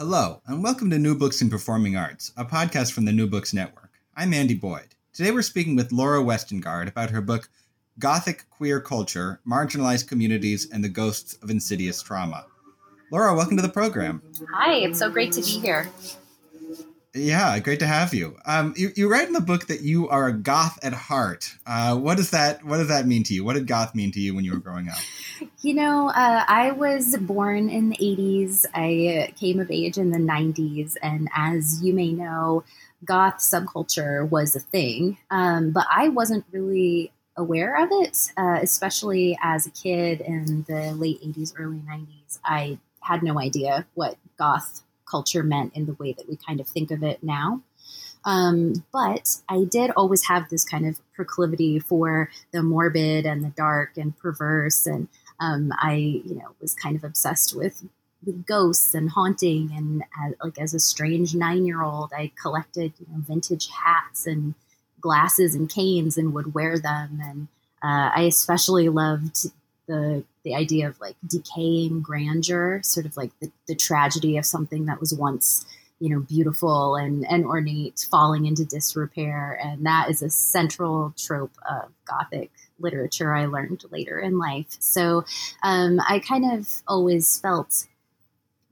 Hello, and welcome to New Books in Performing Arts, a podcast from the New Books Network. I'm Andy Boyd. Today we're speaking with Laura Westengard about her book, Gothic Queer Culture Marginalized Communities and the Ghosts of Insidious Trauma. Laura, welcome to the program. Hi, it's so great to be here. Yeah, great to have you. Um, you, you write in the book that you are a goth at heart. Uh, what does that What does that mean to you? What did goth mean to you when you were growing up? You know, uh, I was born in the '80s. I came of age in the '90s, and as you may know, goth subculture was a thing. Um, but I wasn't really aware of it, uh, especially as a kid in the late '80s, early '90s. I had no idea what goth culture meant in the way that we kind of think of it now. Um, but I did always have this kind of proclivity for the morbid and the dark and perverse, and um, I, you know, was kind of obsessed with with ghosts and haunting. And as, like as a strange nine year old, I collected you know, vintage hats and glasses and canes and would wear them. And uh, I especially loved the the idea of like decaying grandeur, sort of like the, the tragedy of something that was once you know beautiful and and ornate falling into disrepair. And that is a central trope of gothic literature i learned later in life. So um, i kind of always felt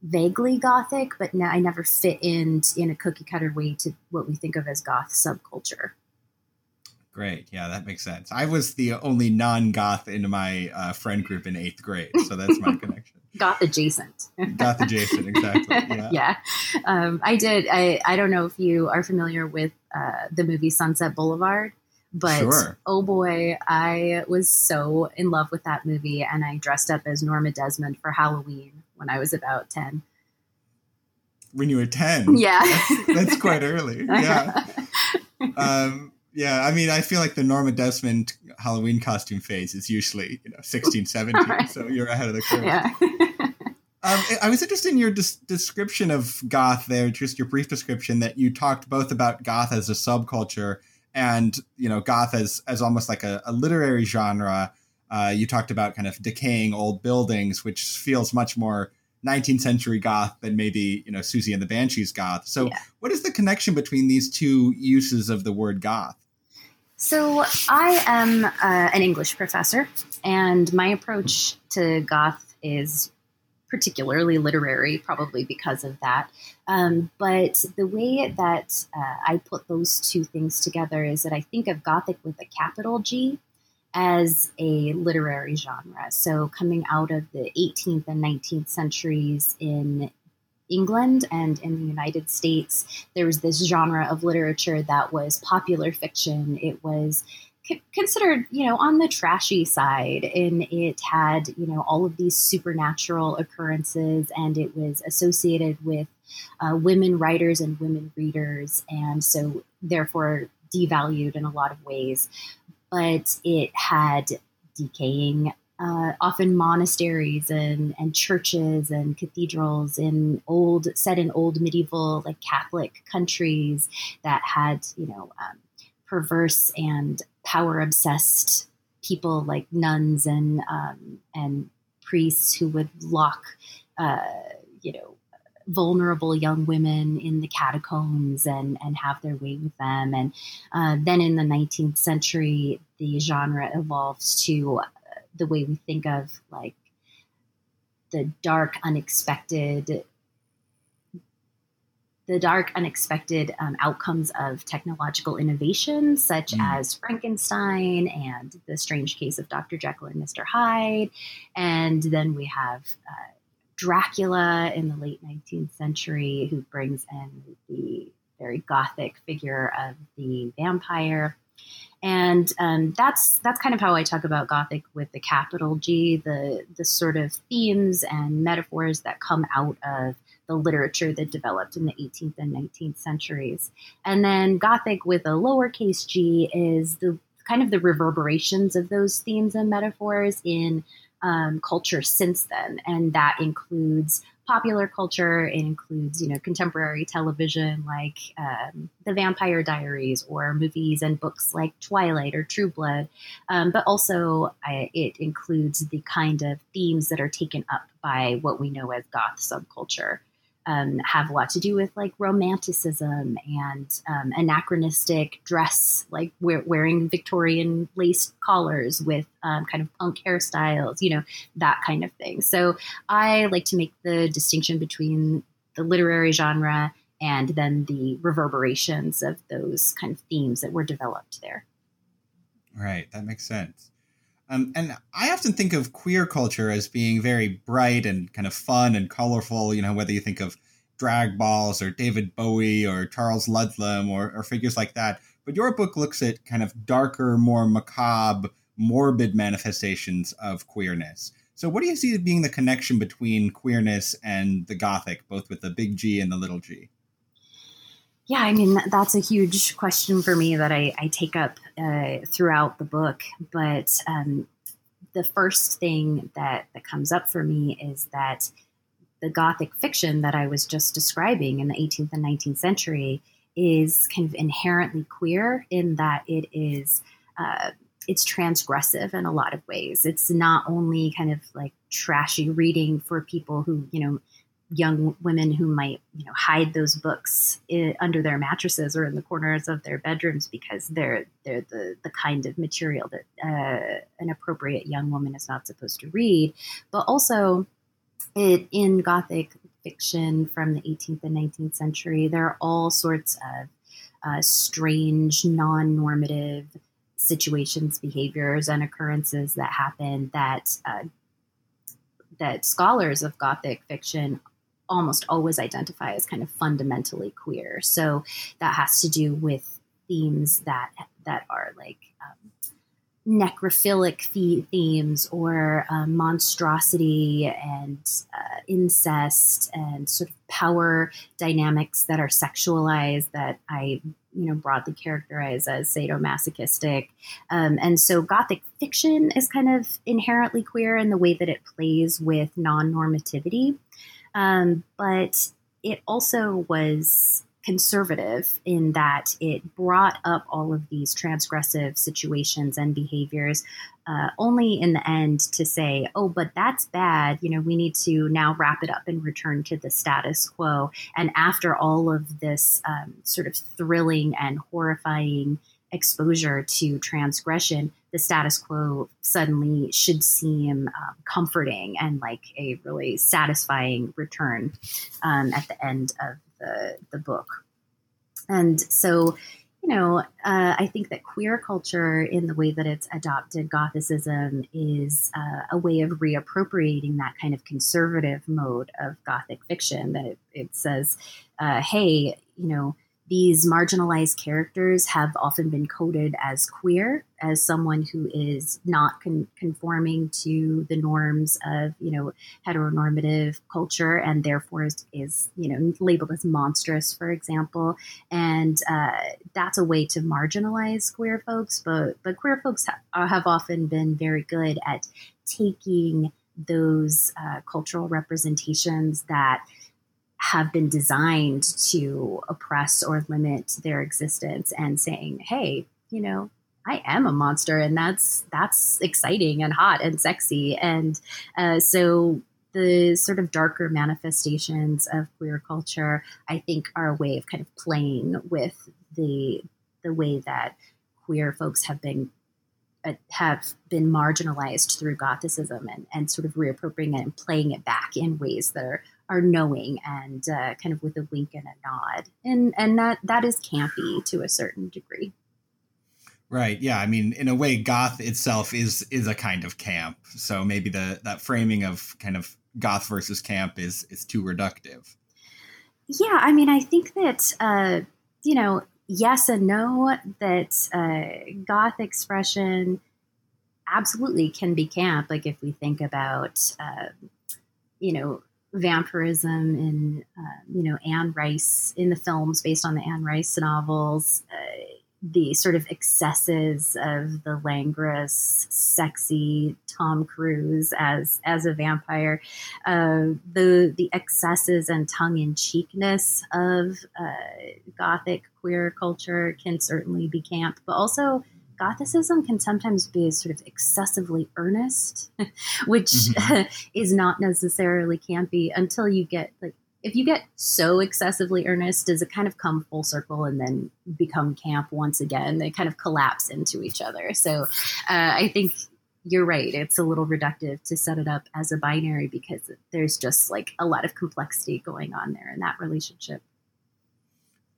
vaguely gothic but now i never fit in in a cookie cutter way to what we think of as goth subculture Great. Yeah, that makes sense. I was the only non goth in my uh, friend group in eighth grade. So that's my connection. goth adjacent. goth adjacent, exactly. Yeah. yeah. Um, I did. I, I don't know if you are familiar with uh, the movie Sunset Boulevard, but sure. oh boy, I was so in love with that movie. And I dressed up as Norma Desmond for Halloween when I was about 10. When you were 10? Yeah. That's, that's quite early. Yeah. Um, yeah, I mean, I feel like the Norma Desmond Halloween costume phase is usually, you know, 16, 17. right. So you're ahead of the curve. Yeah. um, I was interested in your des- description of goth there, just your brief description that you talked both about goth as a subculture and, you know, goth as, as almost like a, a literary genre. Uh, you talked about kind of decaying old buildings, which feels much more 19th century goth than maybe you know Siouxsie and the Banshees goth. So, yeah. what is the connection between these two uses of the word goth? So, I am uh, an English professor, and my approach to goth is particularly literary, probably because of that. Um, but the way that uh, I put those two things together is that I think of Gothic with a capital G as a literary genre. So, coming out of the 18th and 19th centuries in England and in the United States, there was this genre of literature that was popular fiction. It was considered, you know, on the trashy side, and it had, you know, all of these supernatural occurrences, and it was associated with uh, women writers and women readers, and so therefore devalued in a lot of ways. But it had decaying uh, often monasteries and, and churches and cathedrals in old set in old medieval like Catholic countries that had you know um, perverse and power obsessed people like nuns and um, and priests who would lock uh, you know vulnerable young women in the catacombs and and have their way with them. And uh, then in the 19th century the genre evolves to the way we think of like the dark, unexpected, the dark, unexpected um, outcomes of technological innovation, such mm. as Frankenstein and the strange case of Dr. Jekyll and Mr. Hyde. And then we have uh, Dracula in the late 19th century, who brings in the very gothic figure of the vampire. And um, that's that's kind of how I talk about Gothic with the capital G, the the sort of themes and metaphors that come out of the literature that developed in the 18th and 19th centuries. And then Gothic with a lowercase g is the kind of the reverberations of those themes and metaphors in um, culture since then. And that includes popular culture. It includes, you know, contemporary television like um, The Vampire Diaries or movies and books like Twilight or True Blood. Um, but also, I, it includes the kind of themes that are taken up by what we know as goth subculture um, have a lot to do with like romanticism and um, anachronistic dress, like we're wearing Victorian lace collars with um, kind of punk hairstyles, you know, that kind of thing. So I like to make the distinction between the literary genre and then the reverberations of those kind of themes that were developed there. Right, that makes sense. Um, and I often think of queer culture as being very bright and kind of fun and colorful. You know, whether you think of drag balls or David Bowie or Charles Ludlam or, or figures like that. But your book looks at kind of darker, more macabre, morbid manifestations of queerness. So, what do you see as being the connection between queerness and the Gothic, both with the big G and the little g? Yeah, I mean, that's a huge question for me that I, I take up uh, throughout the book. But um, the first thing that, that comes up for me is that the Gothic fiction that I was just describing in the 18th and 19th century is kind of inherently queer in that it is. Uh, it's transgressive in a lot of ways. It's not only kind of like trashy reading for people who, you know, young women who might you know hide those books in, under their mattresses or in the corners of their bedrooms because they're they're the the kind of material that uh, an appropriate young woman is not supposed to read. But also it in gothic fiction from the 18th and 19th century there are all sorts of uh, strange non-normative situations behaviors and occurrences that happen that uh, that scholars of Gothic fiction almost always identify as kind of fundamentally queer. So that has to do with themes that that are like um, necrophilic themes or um, monstrosity and uh, incest and sort of power dynamics that are sexualized that I you know broadly characterize as sadomasochistic um, and so gothic fiction is kind of inherently queer in the way that it plays with non-normativity um, but it also was conservative in that it brought up all of these transgressive situations and behaviors uh, only in the end to say, oh, but that's bad. You know, we need to now wrap it up and return to the status quo. And after all of this um, sort of thrilling and horrifying exposure to transgression, the status quo suddenly should seem um, comforting and like a really satisfying return um, at the end of the, the book. And so, you know, uh, I think that queer culture, in the way that it's adopted Gothicism, is uh, a way of reappropriating that kind of conservative mode of Gothic fiction. That it, it says, uh, hey, you know, these marginalized characters have often been coded as queer, as someone who is not con- conforming to the norms of, you know, heteronormative culture, and therefore is, is you know, labeled as monstrous, for example. And uh, that's a way to marginalize queer folks. But but queer folks ha- have often been very good at taking those uh, cultural representations that have been designed to oppress or limit their existence and saying, hey, you know, I am a monster and that's that's exciting and hot and sexy. And uh, so the sort of darker manifestations of queer culture, I think, are a way of kind of playing with the the way that queer folks have been uh, have been marginalized through Gothicism and, and sort of reappropriating it and playing it back in ways that are are knowing and uh, kind of with a wink and a nod, and and that that is campy to a certain degree. Right. Yeah. I mean, in a way, goth itself is is a kind of camp. So maybe the that framing of kind of goth versus camp is is too reductive. Yeah. I mean, I think that uh, you know yes and no. That uh, goth expression absolutely can be camp. Like if we think about, uh, you know, vampirism in, uh, you know, Anne Rice in the films based on the Anne Rice novels. Uh, the sort of excesses of the languorous, sexy Tom Cruise as as a vampire, uh, the the excesses and tongue in cheekness of uh, gothic queer culture can certainly be camp, but also Gothicism can sometimes be sort of excessively earnest, which mm-hmm. is not necessarily campy until you get like if you get so excessively earnest, does it kind of come full circle and then become camp once again? They kind of collapse into each other. So uh, I think you're right. It's a little reductive to set it up as a binary because there's just like a lot of complexity going on there in that relationship.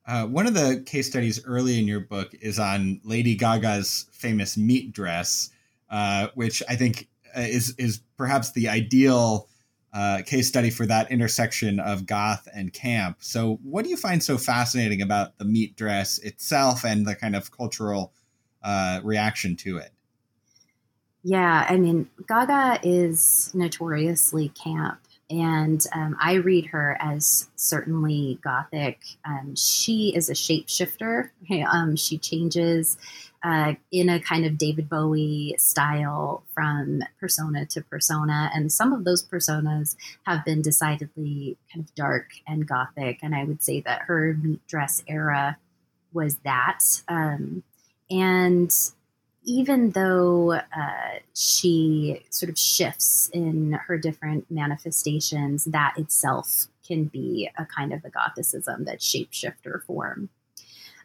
Uh, one of the case studies early in your book is on Lady Gaga's famous meat dress, uh, which I think uh, is is perhaps the ideal uh, case study for that intersection of goth and camp. So, what do you find so fascinating about the meat dress itself and the kind of cultural uh, reaction to it? Yeah, I mean, Gaga is notoriously camp, and um, I read her as certainly gothic. Um, she is a shapeshifter. Um, she changes uh, in a kind of David Bowie style from persona to persona. And some of those personas have been decidedly kind of dark and gothic. And I would say that her meat dress era was that. Um, and even though uh, she sort of shifts in her different manifestations, that itself can be a kind of a gothicism, that shapeshifter form.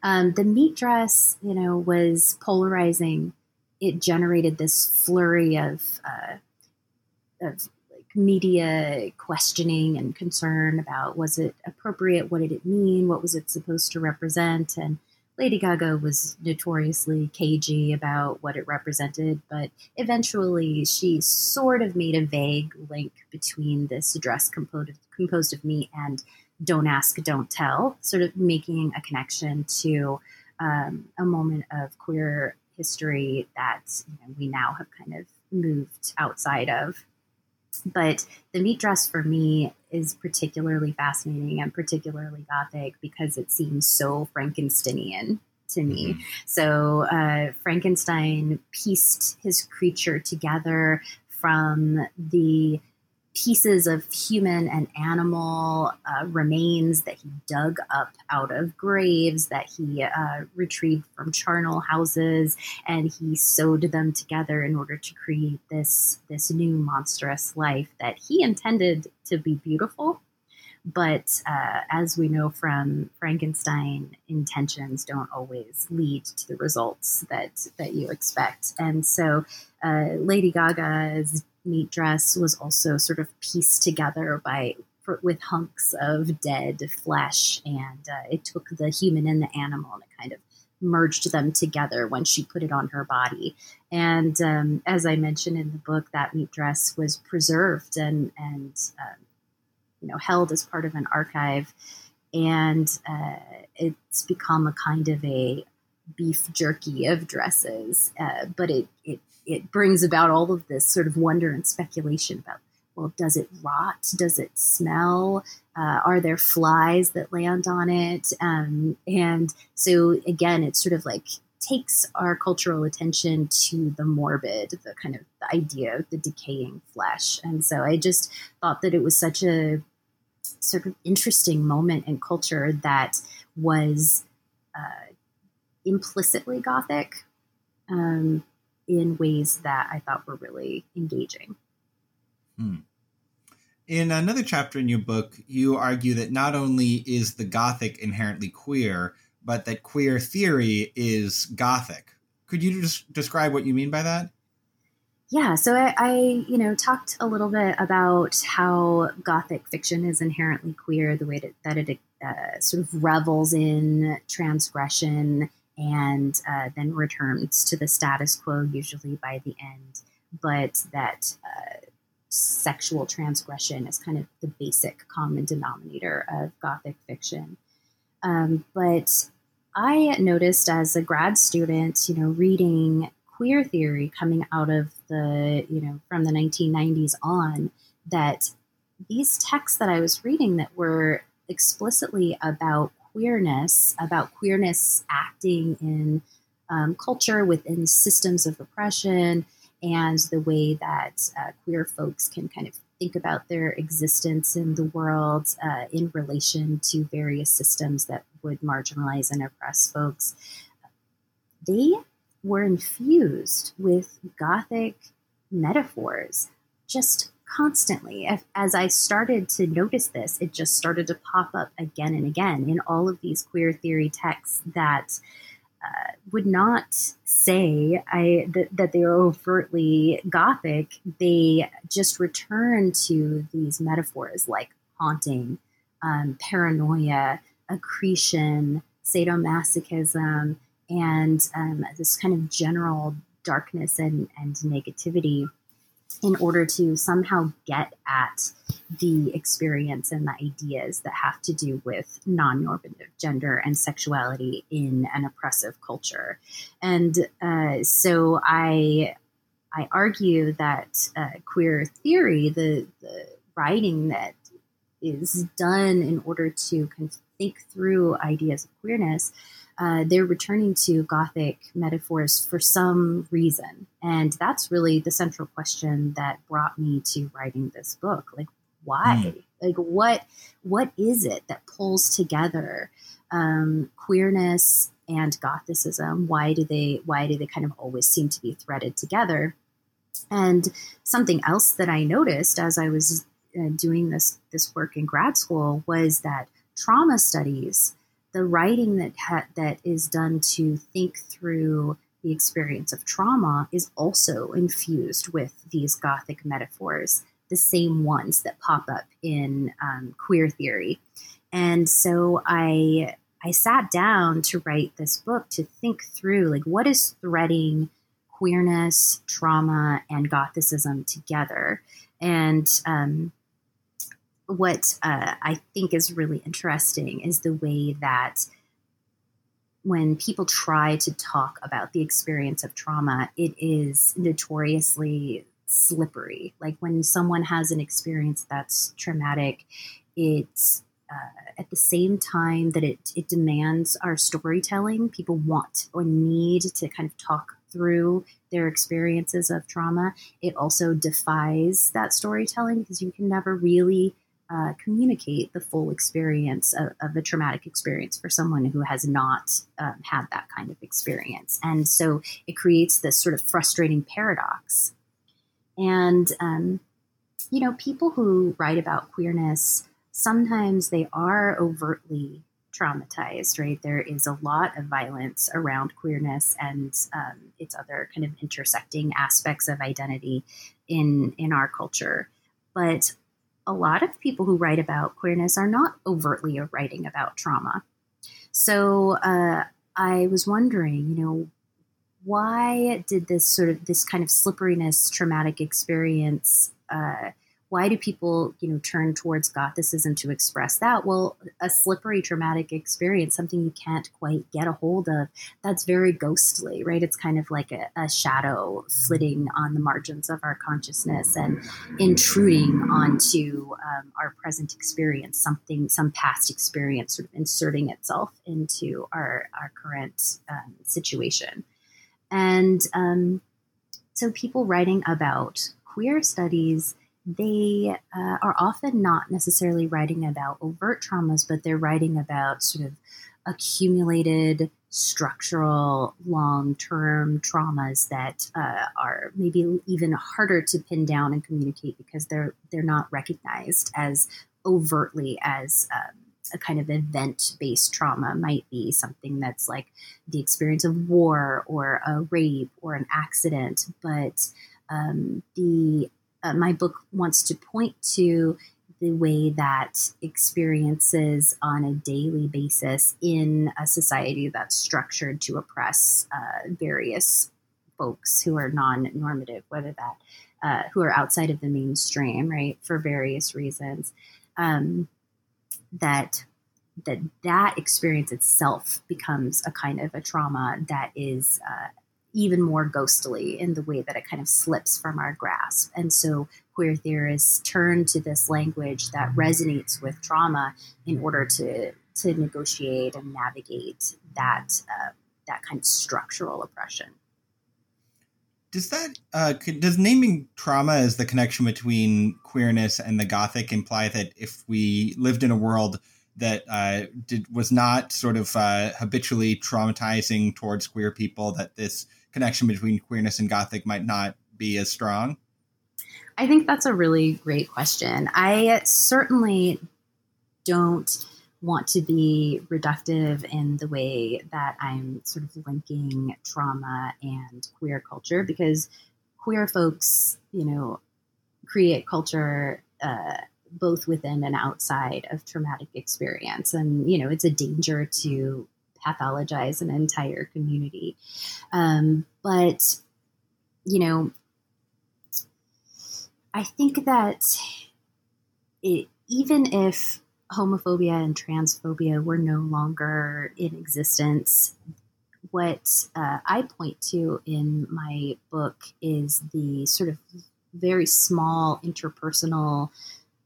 Um, the meat dress, you know, was polarizing. It generated this flurry of uh, of like media questioning and concern about was it appropriate? What did it mean? What was it supposed to represent? And Lady Gaga was notoriously cagey about what it represented, but eventually she sort of made a vague link between this dress composed composed of meat and don't ask, don't tell, sort of making a connection to um, a moment of queer history that you know, we now have kind of moved outside of. But the meat dress for me is particularly fascinating and particularly gothic because it seems so Frankensteinian to me. Mm-hmm. So uh, Frankenstein pieced his creature together from the pieces of human and animal uh, remains that he dug up out of graves that he uh, retrieved from charnel houses and he sewed them together in order to create this this new monstrous life that he intended to be beautiful but uh, as we know from Frankenstein, intentions don't always lead to the results that that you expect. And so, uh, Lady Gaga's meat dress was also sort of pieced together by with hunks of dead flesh, and uh, it took the human and the animal and it kind of merged them together when she put it on her body. And um, as I mentioned in the book, that meat dress was preserved and and um, you know held as part of an archive, and uh, it's become a kind of a beef jerky of dresses. Uh, but it it it brings about all of this sort of wonder and speculation about well, does it rot? Does it smell? Uh, are there flies that land on it? Um, and so again, it's sort of like takes our cultural attention to the morbid, the kind of the idea of the decaying flesh. And so I just thought that it was such a sort of interesting moment in culture that was uh, implicitly gothic. Um, in ways that I thought were really engaging. Hmm. In another chapter in your book, you argue that not only is the Gothic inherently queer, but that queer theory is Gothic. Could you just describe what you mean by that? Yeah, so I, I, you know, talked a little bit about how Gothic fiction is inherently queer, the way that, that it uh, sort of revels in transgression and uh, then returns to the status quo, usually by the end. But that uh, sexual transgression is kind of the basic common denominator of Gothic fiction. Um, but I noticed as a grad student, you know, reading queer theory coming out of the, you know, from the 1990s on, that these texts that I was reading that were explicitly about queerness, about queerness acting in um, culture within systems of oppression, and the way that uh, queer folks can kind of think about their existence in the world uh, in relation to various systems that would marginalize and oppress folks. They were infused with Gothic metaphors just constantly. As I started to notice this, it just started to pop up again and again in all of these queer theory texts that uh, would not say I, that, they are overtly gothic. They just return to these metaphors like haunting, um, paranoia, accretion, sadomasochism, and um, this kind of general darkness and, and negativity in order to somehow get at the experience and the ideas that have to do with non normative gender and sexuality in an oppressive culture. And uh, so I, I argue that uh, queer theory, the, the writing that is done in order to kind of think through ideas of queerness, uh, they're returning to Gothic metaphors for some reason. And that's really the central question that brought me to writing this book. Like, why? Mm. Like, what what is it that pulls together um, queerness and Gothicism? Why do they why do they kind of always seem to be threaded together? And something else that I noticed as I was uh, doing this this work in grad school was that trauma studies the writing that ha- that is done to think through the experience of trauma is also infused with these gothic metaphors, the same ones that pop up in um, queer theory. And so I I sat down to write this book to think through like what is threading queerness, trauma, and Gothicism together. And um, what uh, I think is really interesting is the way that when people try to talk about the experience of trauma, it is notoriously slippery. Like when someone has an experience that's traumatic, it's uh, at the same time that it, it demands our storytelling, people want or need to kind of talk through their experiences of trauma. It also defies that storytelling because you can never really uh, communicate the full experience of, of, a traumatic experience for someone who has not um, had that kind of experience. And so it creates this sort of frustrating paradox. And, um, you know, people who write about queerness, sometimes they are overtly traumatized, right? There is a lot of violence around queerness and um, its other kind of intersecting aspects of identity in in our culture. But a lot of people who write about queerness are not overtly writing about trauma. So uh, I was wondering, you know, why did this sort of this kind of slipperiness traumatic experience uh, why do people you know turn towards gothicism to express that? Well a slippery traumatic experience something you can't quite get a hold of. That's very ghostly right? It's kind of like a, a shadow flitting on the margins of our consciousness and intruding onto um, our present experience something some past experience sort of inserting itself into our our current um, situation. And um, so people writing about queer studies they uh, are often not necessarily writing about overt traumas, but they're writing about sort of accumulated structural long-term traumas that uh, are maybe even harder to pin down and communicate because they're they're not recognized as overtly as um, a kind of event-based trauma. Might be something that's like the experience of war or a rape or an accident but um, the uh, my book wants to point to the way that experiences on a daily basis in a society that's structured to oppress uh, various folks who are non-normative, whether that uh, who are outside of the mainstream, right, for various reasons. Um, that that that experience itself becomes a kind of a trauma that is uh, even more ghostly in the way that it kind of slips from our grasp. And so queer theorists turn to this language that resonates with trauma in order to to negotiate and navigate that uh, that kind of structural oppression. Does that uh, does naming trauma as the connection between queerness and the Gothic imply that if we lived in a world that uh, did was not sort of uh, habitually traumatizing towards queer people, that this connection between queerness and Gothic might not be as strong? I think that's a really great question. I certainly don't want to be reductive in the way that I'm sort of linking trauma and queer culture because queer folks, you know, create culture uh, both within and outside of traumatic experience. And, you know, it's a danger to pathologize an entire community. Um, but, you know, I think that it, even if homophobia and transphobia were no longer in existence, what uh, I point to in my book is the sort of very small interpersonal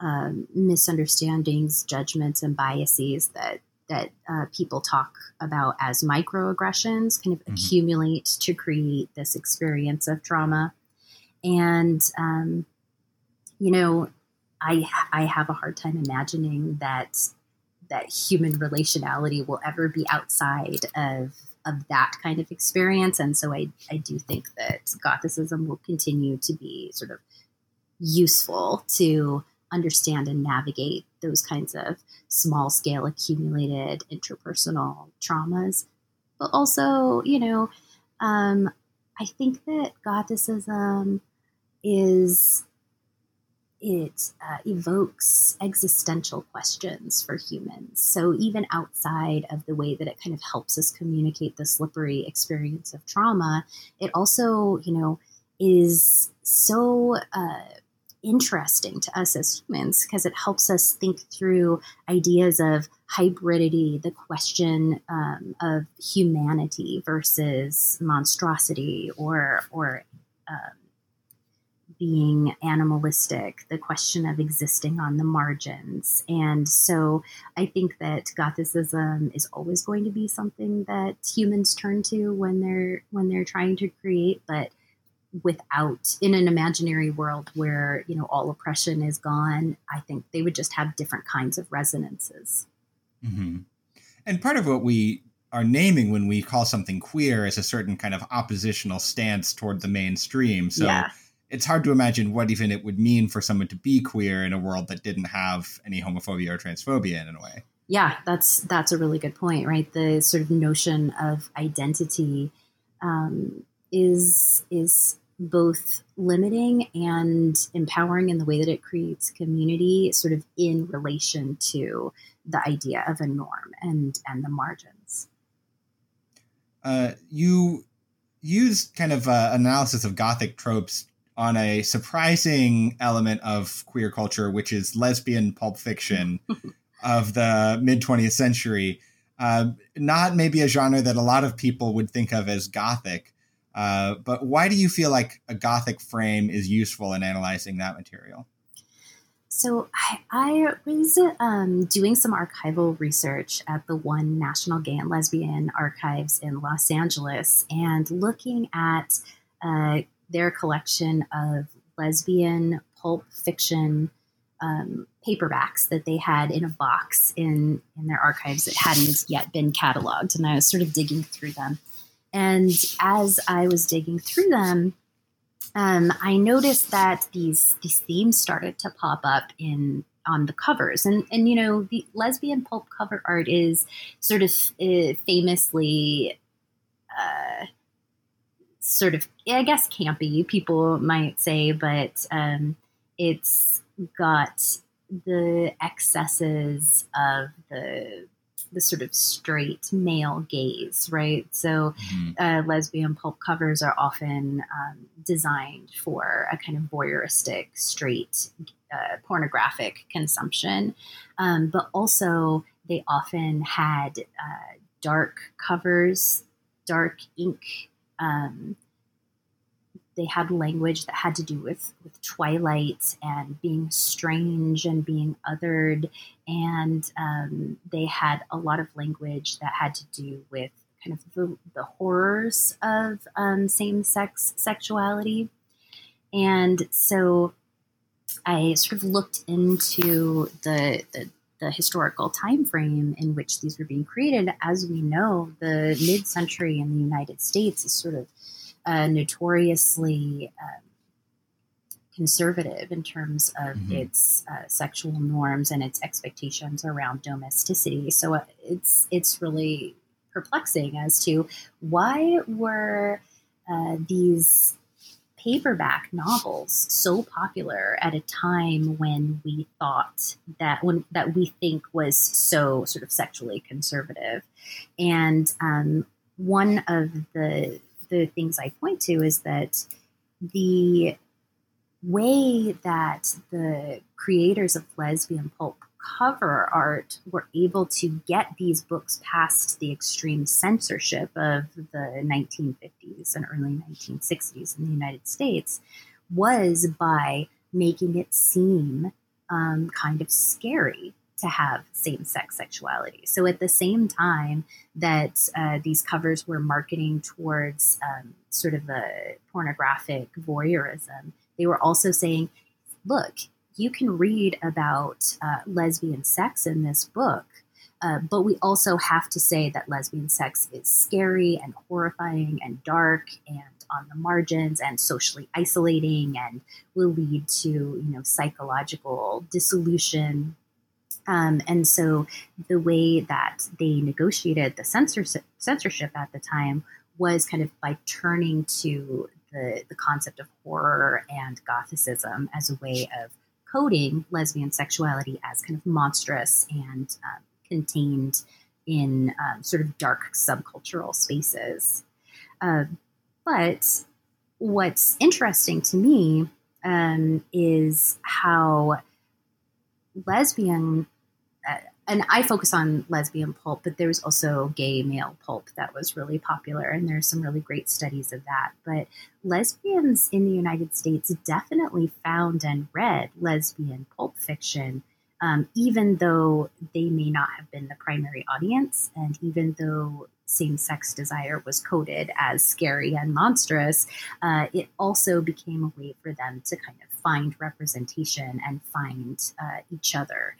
um, misunderstandings, judgments, and biases that that uh, people talk about as microaggressions kind of mm-hmm. accumulate to create this experience of trauma. And, um, you know, I, I have a hard time imagining that that human relationality will ever be outside of of that kind of experience. And so I, I do think that Gothicism will continue to be sort of useful to understand and navigate those kinds of small scale accumulated interpersonal traumas. But also, you know, um, I think that Gothicism is it uh, evokes existential questions for humans. So even outside of the way that it kind of helps us communicate the slippery experience of trauma, it also, you know, is so uh, interesting to us as humans because it helps us think through ideas of hybridity, the question um, of humanity versus monstrosity or or um, being animalistic, the question of existing on the margins. And so I think that Gothicism is always going to be something that humans turn to when they're when they're trying to create, but without in an imaginary world where you know all oppression is gone i think they would just have different kinds of resonances mm-hmm. and part of what we are naming when we call something queer is a certain kind of oppositional stance toward the mainstream so yeah. it's hard to imagine what even it would mean for someone to be queer in a world that didn't have any homophobia or transphobia in a way yeah that's that's a really good point right the sort of notion of identity um, is is both limiting and empowering in the way that it creates community sort of in relation to the idea of a norm and and the margins. Uh, you use kind of uh, analysis of gothic tropes on a surprising element of queer culture which is lesbian pulp fiction of the mid 20th century. Uh, not maybe a genre that a lot of people would think of as gothic uh, but why do you feel like a Gothic frame is useful in analyzing that material? So I, I was um, doing some archival research at the One National Gay and Lesbian Archives in Los Angeles and looking at uh, their collection of lesbian pulp fiction um, paperbacks that they had in a box in, in their archives that hadn't yet been cataloged. And I was sort of digging through them. And as I was digging through them, um, I noticed that these these themes started to pop up in on the covers, and and you know the lesbian pulp cover art is sort of uh, famously. Uh, sort of, I guess, campy, people might say, but um, it's got the excesses of the the sort of straight male gaze, right? So, mm-hmm. uh, lesbian pulp covers are often um, designed for a kind of voyeuristic, straight, uh, pornographic consumption, um, but also they often had uh, dark covers, dark ink. Um, they had language that had to do with with twilight and being strange and being othered, and um, they had a lot of language that had to do with kind of the, the horrors of um, same sex sexuality. And so I sort of looked into the, the, the historical time frame in which these were being created. As we know, the mid century in the United States is sort of uh, notoriously um, conservative in terms of mm-hmm. its uh, sexual norms and its expectations around domesticity. So uh, it's it's really perplexing as to why were uh, these paperback novels so popular at a time when we thought that when that we think was so sort of sexually conservative and um, one of the the things i point to is that the way that the creators of lesbian pulp cover art were able to get these books past the extreme censorship of the 1950s and early 1960s in the United States was by making it seem um, kind of scary to have same sex sexuality. So, at the same time that uh, these covers were marketing towards um, sort of a pornographic voyeurism, they were also saying, look, you can read about uh, lesbian sex in this book, uh, but we also have to say that lesbian sex is scary and horrifying and dark and on the margins and socially isolating and will lead to you know psychological dissolution. Um, and so the way that they negotiated the censorship, censorship at the time was kind of by turning to the, the concept of horror and Gothicism as a way of coding lesbian sexuality as kind of monstrous and um, contained in um, sort of dark subcultural spaces. Uh, but what's interesting to me um, is how lesbian and I focus on lesbian pulp, but there's also gay male pulp that was really popular, and there's some really great studies of that. But lesbians in the United States definitely found and read lesbian pulp fiction, um, even though they may not have been the primary audience, and even though same sex desire was coded as scary and monstrous, uh, it also became a way for them to kind of find representation and find uh, each other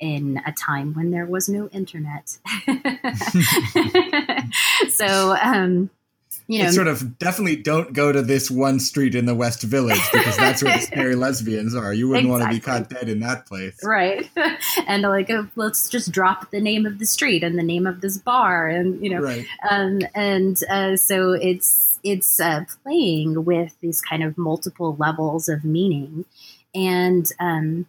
in a time when there was no internet. so, um, you know, it's sort of definitely don't go to this one street in the West Village because that's where the scary lesbians are. You wouldn't exactly. want to be caught dead in that place, right? and like, uh, let's just drop the name of the street and the name of this bar, and you know, right. um, and uh, so it's it's uh, playing with these kind of multiple levels of meaning, and um,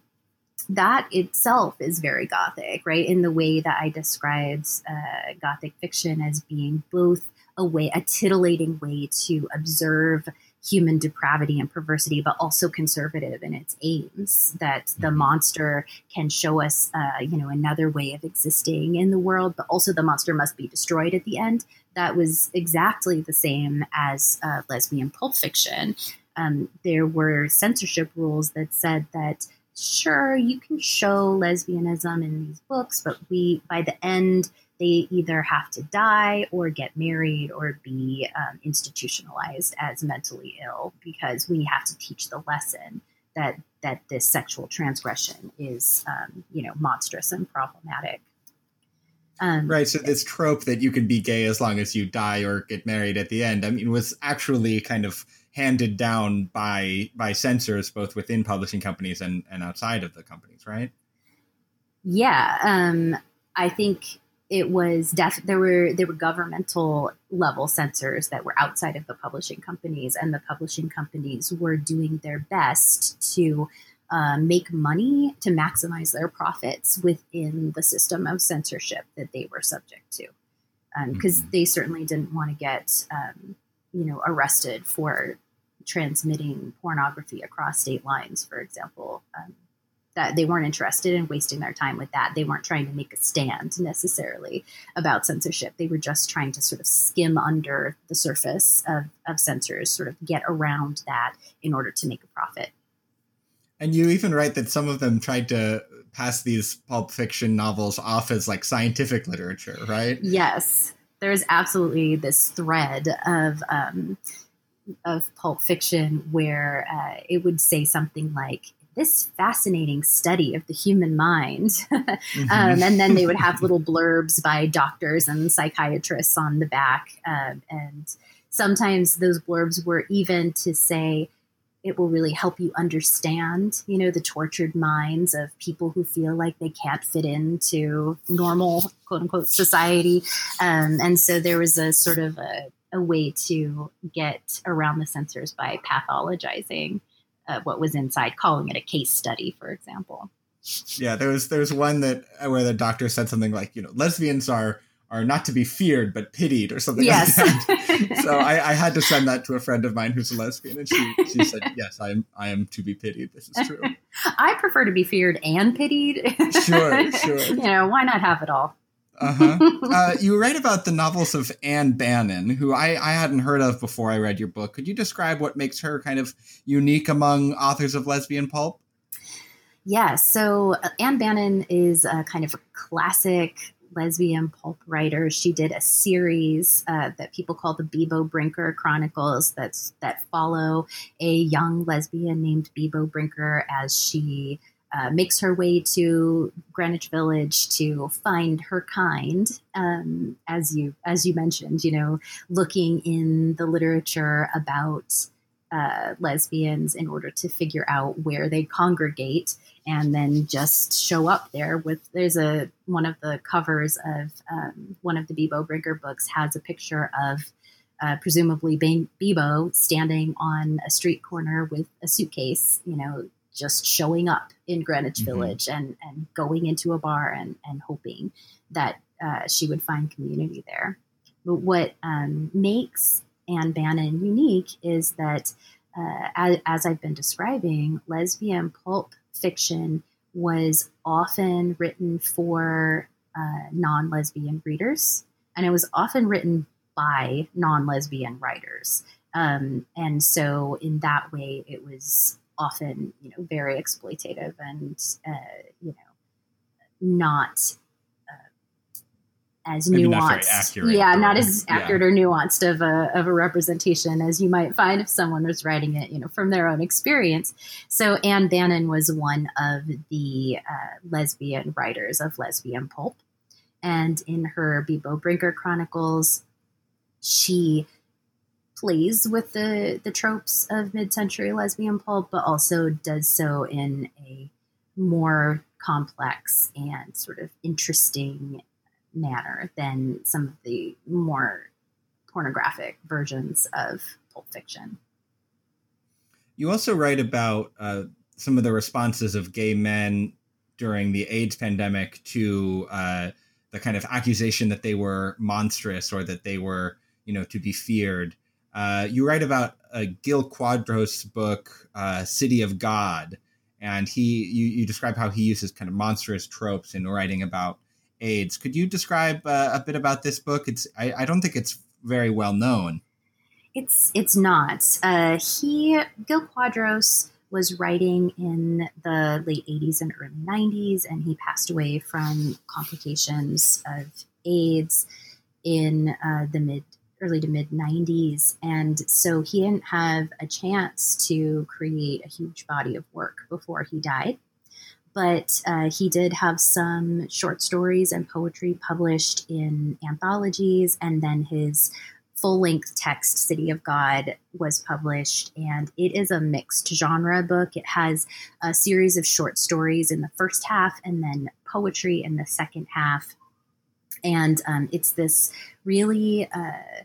that itself is very gothic, right? In the way that I described uh, gothic fiction as being both a way, a titillating way to observe human depravity and perversity, but also conservative in its aims. That the mm-hmm. monster can show us, uh, you know, another way of existing in the world, but also the monster must be destroyed at the end. That was exactly the same as uh, lesbian pulp fiction. Um, there were censorship rules that said that sure, you can show lesbianism in these books, but we, by the end, they either have to die or get married or be um, institutionalized as mentally ill because we have to teach the lesson that that this sexual transgression is, um, you know, monstrous and problematic. Um, right. So this trope that you can be gay as long as you die or get married at the end, I mean, was actually kind of handed down by by censors both within publishing companies and, and outside of the companies, right? Yeah, um, I think it was def- there were there were governmental level censors that were outside of the publishing companies, and the publishing companies were doing their best to uh, make money to maximize their profits within the system of censorship that they were subject to, because um, mm-hmm. they certainly didn't want to get um, you know arrested for transmitting pornography across state lines, for example. Um, that they weren't interested in wasting their time with that. They weren't trying to make a stand necessarily about censorship. They were just trying to sort of skim under the surface of, of censors, sort of get around that in order to make a profit. And you even write that some of them tried to pass these pulp fiction novels off as like scientific literature, right? Yes. There's absolutely this thread of um, of pulp fiction where uh, it would say something like this fascinating study of the human mind. mm-hmm. um, and then they would have little blurbs by doctors and psychiatrists on the back. Uh, and sometimes those blurbs were even to say, it will really help you understand, you know, the tortured minds of people who feel like they can't fit into normal, quote unquote, society. Um, and so there was a sort of a, a way to get around the censors by pathologizing uh, what was inside, calling it a case study, for example. Yeah, there was there was one that where the doctor said something like, you know, lesbians are are not to be feared but pitied or something yes. like that. so I, I, had to send that to a friend of mine who's a lesbian, and she she said, "Yes, I am I am to be pitied. This is true." I prefer to be feared and pitied. sure, sure. You know, why not have it all? Uh-huh. Uh, you write about the novels of Ann Bannon, who I, I hadn't heard of before I read your book. Could you describe what makes her kind of unique among authors of lesbian pulp? Yeah, so Ann Bannon is a kind of classic lesbian pulp writer. She did a series uh, that people call the Beebo Brinker Chronicles that's that follow a young lesbian named Beebo Brinker as she uh, makes her way to Greenwich Village to find her kind, um, as you as you mentioned, you know, looking in the literature about uh, lesbians in order to figure out where they congregate, and then just show up there with. There's a one of the covers of um, one of the Beebo Brinker books has a picture of. Uh, presumably Beebo standing on a street corner with a suitcase, you know, just showing up in Greenwich mm-hmm. Village and, and going into a bar and, and hoping that uh, she would find community there. But what um, makes Ann Bannon unique is that, uh, as, as I've been describing, lesbian pulp fiction was often written for uh, non lesbian readers, and it was often written by non lesbian writers. Um, and so, in that way, it was often you know very exploitative and uh, you know not uh, as Maybe nuanced. Not yeah, not as accurate yeah. or nuanced of a of a representation as you might find if someone was writing it, you know, from their own experience. So Ann Bannon was one of the uh, lesbian writers of lesbian pulp, and in her Beebo Brinker Chronicles, she plays with the the tropes of mid-century lesbian pulp, but also does so in a more complex and sort of interesting manner than some of the more pornographic versions of pulp fiction. You also write about uh, some of the responses of gay men during the AIDS pandemic to uh, the kind of accusation that they were monstrous or that they were, you know, to be feared. Uh, you write about a Gil Cuadros book, uh, City of God, and he you, you describe how he uses kind of monstrous tropes in writing about AIDS. Could you describe uh, a bit about this book? It's I, I, don't think it's very well known. It's it's not. Uh, he Gil Cuadros was writing in the late 80s and early 90s, and he passed away from complications of AIDS in uh, the mid early to mid 90s. And so he didn't have a chance to create a huge body of work before he died. But uh, he did have some short stories and poetry published in anthologies, and then his full length text, City of God, was published. And it is a mixed genre book. It has a series of short stories in the first half, and then poetry in the second half. And um, it's this really uh,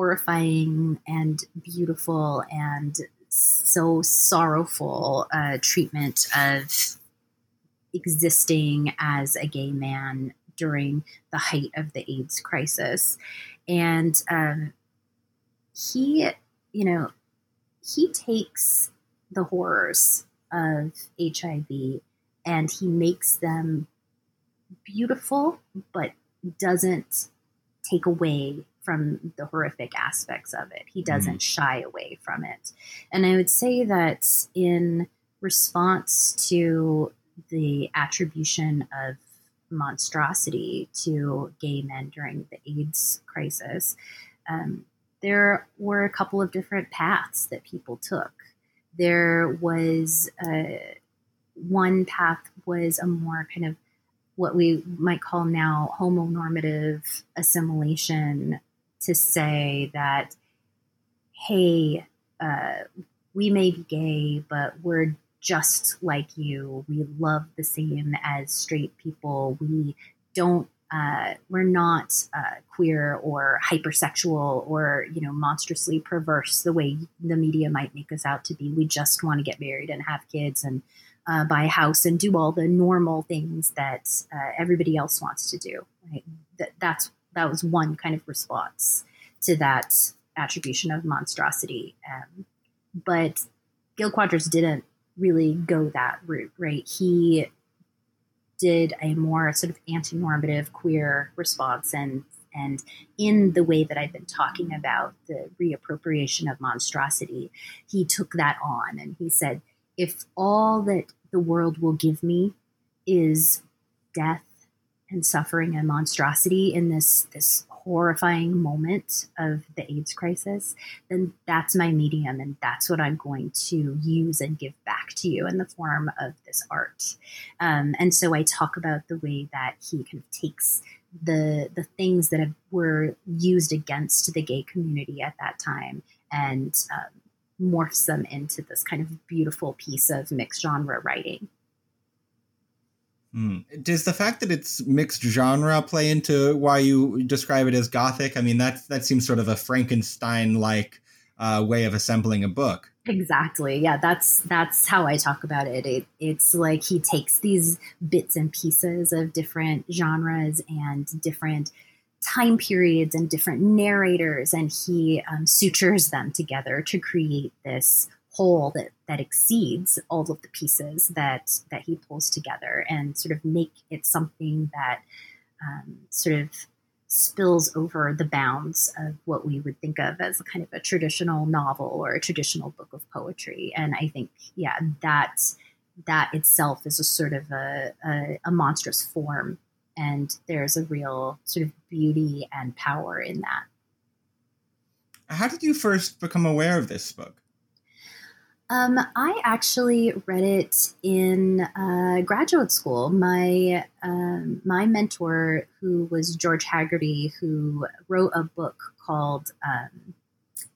horrifying and beautiful and so sorrowful uh, treatment of existing as a gay man during the height of the AIDS crisis. And um, he, you know, he takes the horrors of HIV and he makes them beautiful, but doesn't take away from the horrific aspects of it. He doesn't mm. shy away from it. And I would say that in response to the attribution of monstrosity to gay men during the AIDS crisis, um, there were a couple of different paths that people took. There was uh, one path was a more kind of what we might call now homonormative assimilation to say that, hey, uh, we may be gay, but we're just like you. We love the same as straight people. We don't. Uh, we're not uh, queer or hypersexual or you know monstrously perverse the way the media might make us out to be. We just want to get married and have kids and uh, buy a house and do all the normal things that uh, everybody else wants to do. Right? That, that's that was one kind of response to that attribution of monstrosity. Um, but Gil Cuadros didn't really go that route, right? He did a more sort of anti-normative queer response and and in the way that I've been talking about the reappropriation of monstrosity, he took that on and he said, if all that the world will give me is death and suffering and monstrosity in this this horrifying moment of the AIDS crisis, then that's my medium and that's what I'm going to use and give back to you in the form of this art. Um, and so I talk about the way that he kind of takes the the things that have, were used against the gay community at that time and um, morphs them into this kind of beautiful piece of mixed genre writing. Hmm. Does the fact that it's mixed genre play into why you describe it as gothic? I mean, that that seems sort of a Frankenstein-like uh, way of assembling a book. Exactly. Yeah, that's that's how I talk about it. it. It's like he takes these bits and pieces of different genres and different time periods and different narrators, and he um, sutures them together to create this whole that that exceeds all of the pieces that that he pulls together, and sort of make it something that um, sort of spills over the bounds of what we would think of as a kind of a traditional novel or a traditional book of poetry. And I think, yeah, that that itself is a sort of a, a, a monstrous form and there's a real sort of beauty and power in that. How did you first become aware of this book? Um, I actually read it in uh, graduate school. My um, my mentor, who was George Haggerty, who wrote a book called um,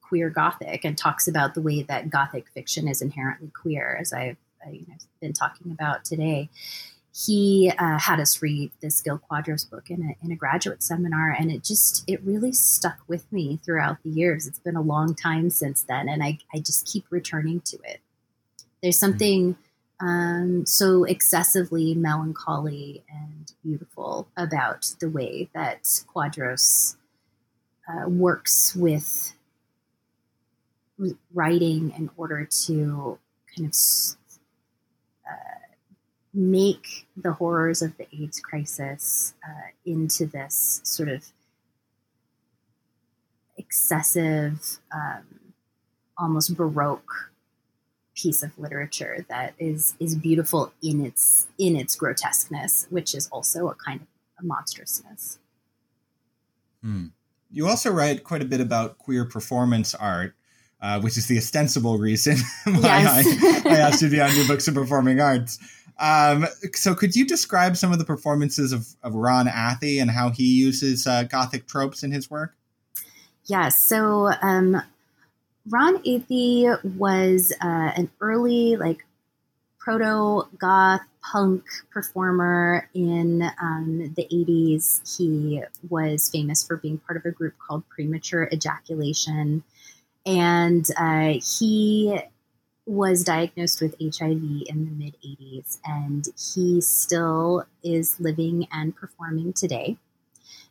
Queer Gothic, and talks about the way that Gothic fiction is inherently queer, as I've, I've been talking about today he uh, had us read this Gil Cuadros book in a, in a graduate seminar, and it just it really stuck with me throughout the years. It's been a long time since then, and I I just keep returning to it. There's hmm. something um, so excessively melancholy and beautiful about the way that Cuadros uh, works with writing in order to kind of uh, make the horrors of the AIDS crisis uh, into this sort of excessive, um, almost baroque piece of literature that is is beautiful in its in its grotesqueness, which is also a kind of a monstrousness. Hmm. You also write quite a bit about queer performance art, uh, which is the ostensible reason why yes. I, I asked you to be on your Books of Performing Arts. Um, so, could you describe some of the performances of, of Ron Athey and how he uses uh, Gothic tropes in his work? Yes. So, um, Ron Athey was uh, an early, like, proto goth punk performer in um, the 80s. He was famous for being part of a group called Premature Ejaculation. And uh, he was diagnosed with HIV in the mid 80s, and he still is living and performing today.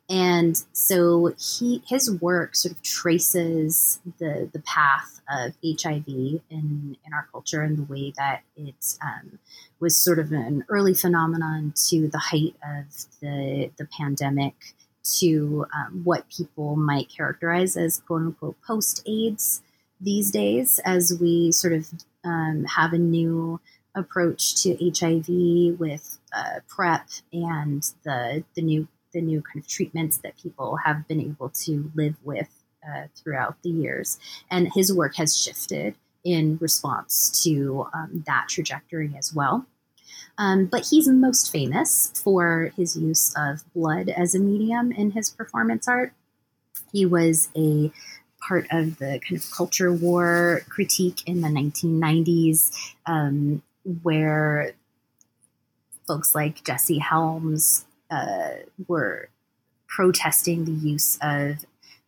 And so he his work sort of traces the the path of HIV in in our culture and the way that it um, was sort of an early phenomenon to the height of the the pandemic to um, what people might characterize as quote unquote post AIDS these days as we sort of um, have a new approach to HIV with uh, PrEP and the the new the new kind of treatments that people have been able to live with uh, throughout the years. And his work has shifted in response to um, that trajectory as well. Um, but he's most famous for his use of blood as a medium in his performance art. He was a part of the kind of culture war critique in the 1990s, um, where folks like Jesse Helms uh, were protesting the use of